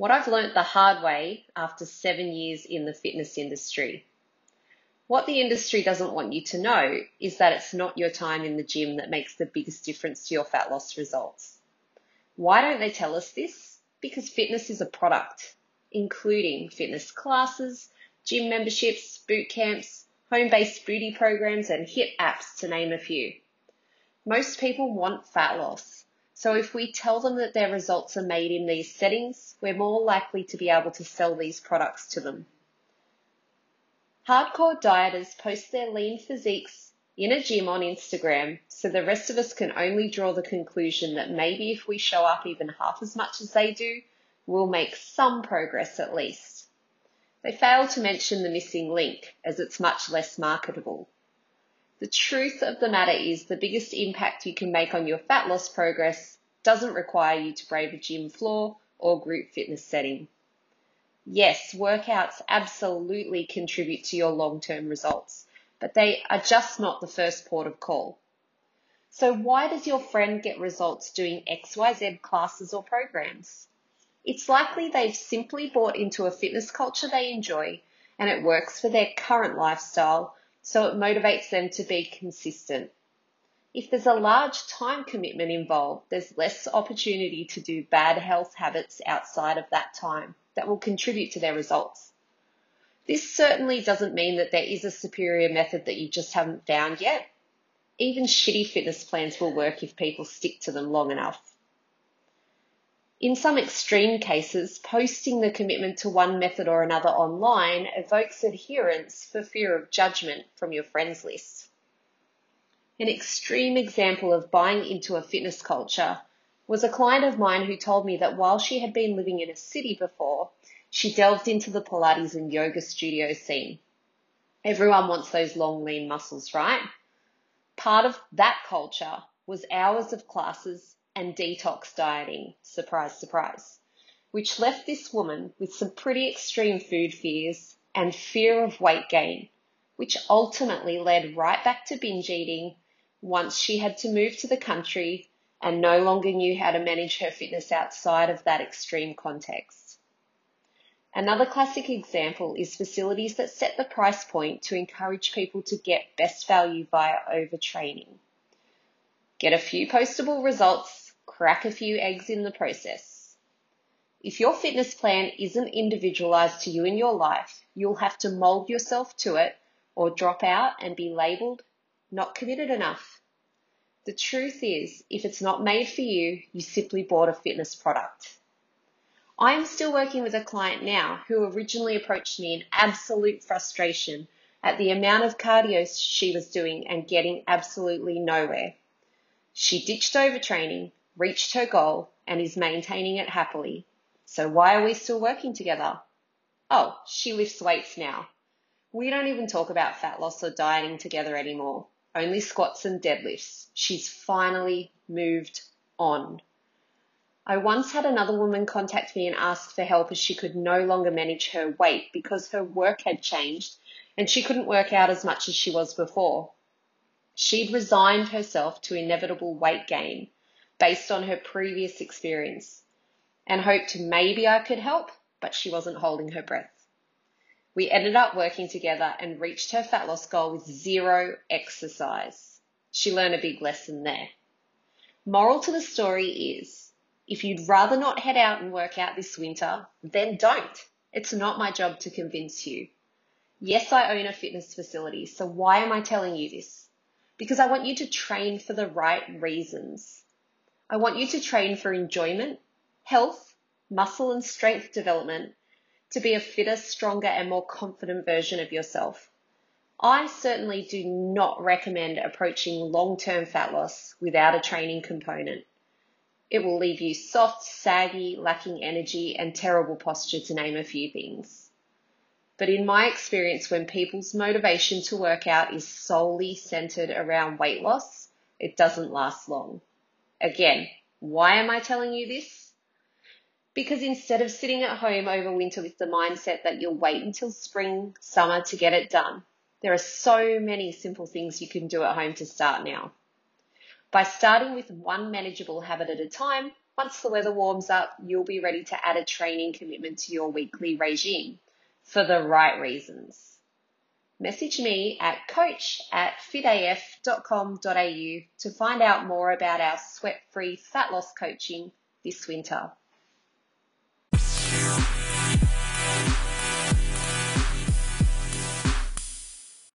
What I've learnt the hard way after seven years in the fitness industry. What the industry doesn't want you to know is that it's not your time in the gym that makes the biggest difference to your fat loss results. Why don't they tell us this? Because fitness is a product, including fitness classes, gym memberships, boot camps, home-based booty programs, and HIIT apps to name a few. Most people want fat loss so if we tell them that their results are made in these settings, we're more likely to be able to sell these products to them. Hardcore dieters post their lean physiques in a gym on Instagram, so the rest of us can only draw the conclusion that maybe if we show up even half as much as they do, we'll make some progress at least. They fail to mention the missing link, as it's much less marketable. The truth of the matter is the biggest impact you can make on your fat loss progress doesn't require you to brave a gym floor or group fitness setting. Yes, workouts absolutely contribute to your long-term results, but they are just not the first port of call. So why does your friend get results doing XYZ classes or programs? It's likely they've simply bought into a fitness culture they enjoy and it works for their current lifestyle so it motivates them to be consistent. If there's a large time commitment involved, there's less opportunity to do bad health habits outside of that time that will contribute to their results. This certainly doesn't mean that there is a superior method that you just haven't found yet. Even shitty fitness plans will work if people stick to them long enough. In some extreme cases, posting the commitment to one method or another online evokes adherence for fear of judgment from your friends list. An extreme example of buying into a fitness culture was a client of mine who told me that while she had been living in a city before, she delved into the Pilates and yoga studio scene. Everyone wants those long, lean muscles, right? Part of that culture was hours of classes and detox dieting, surprise, surprise, which left this woman with some pretty extreme food fears and fear of weight gain, which ultimately led right back to binge eating once she had to move to the country and no longer knew how to manage her fitness outside of that extreme context. Another classic example is facilities that set the price point to encourage people to get best value via overtraining. Get a few postable results crack a few eggs in the process. If your fitness plan isn't individualized to you in your life, you'll have to mold yourself to it or drop out and be labeled not committed enough. The truth is, if it's not made for you, you simply bought a fitness product. I am still working with a client now who originally approached me in absolute frustration at the amount of cardio she was doing and getting absolutely nowhere. She ditched overtraining, reached her goal, and is maintaining it happily. So why are we still working together? Oh, she lifts weights now. We don't even talk about fat loss or dieting together anymore. Only squats and deadlifts. She's finally moved on. I once had another woman contact me and ask for help as she could no longer manage her weight because her work had changed and she couldn't work out as much as she was before. She'd resigned herself to inevitable weight gain based on her previous experience and hoped maybe I could help, but she wasn't holding her breath. We ended up working together and reached her fat loss goal with zero exercise. She learned a big lesson there. Moral to the story is if you'd rather not head out and work out this winter, then don't. It's not my job to convince you. Yes, I own a fitness facility, so why am I telling you this? Because I want you to train for the right reasons. I want you to train for enjoyment, health, muscle and strength development to be a fitter, stronger and more confident version of yourself. I certainly do not recommend approaching long-term fat loss without a training component. It will leave you soft, saggy, lacking energy, and terrible posture, to name a few things. But in my experience, when people's motivation to work out is solely centered around weight loss, it doesn't last long. Again, why am I telling you this? Because instead of sitting at home over winter with the mindset that you'll wait until spring, summer to get it done, there are so many simple things you can do at home to start now. By starting with one manageable habit at a time, once the weather warms up, you'll be ready to add a training commitment to your weekly regime for the right reasons. Message me at coach at fitaf.com.au to find out more about our sweat free fat loss coaching this winter.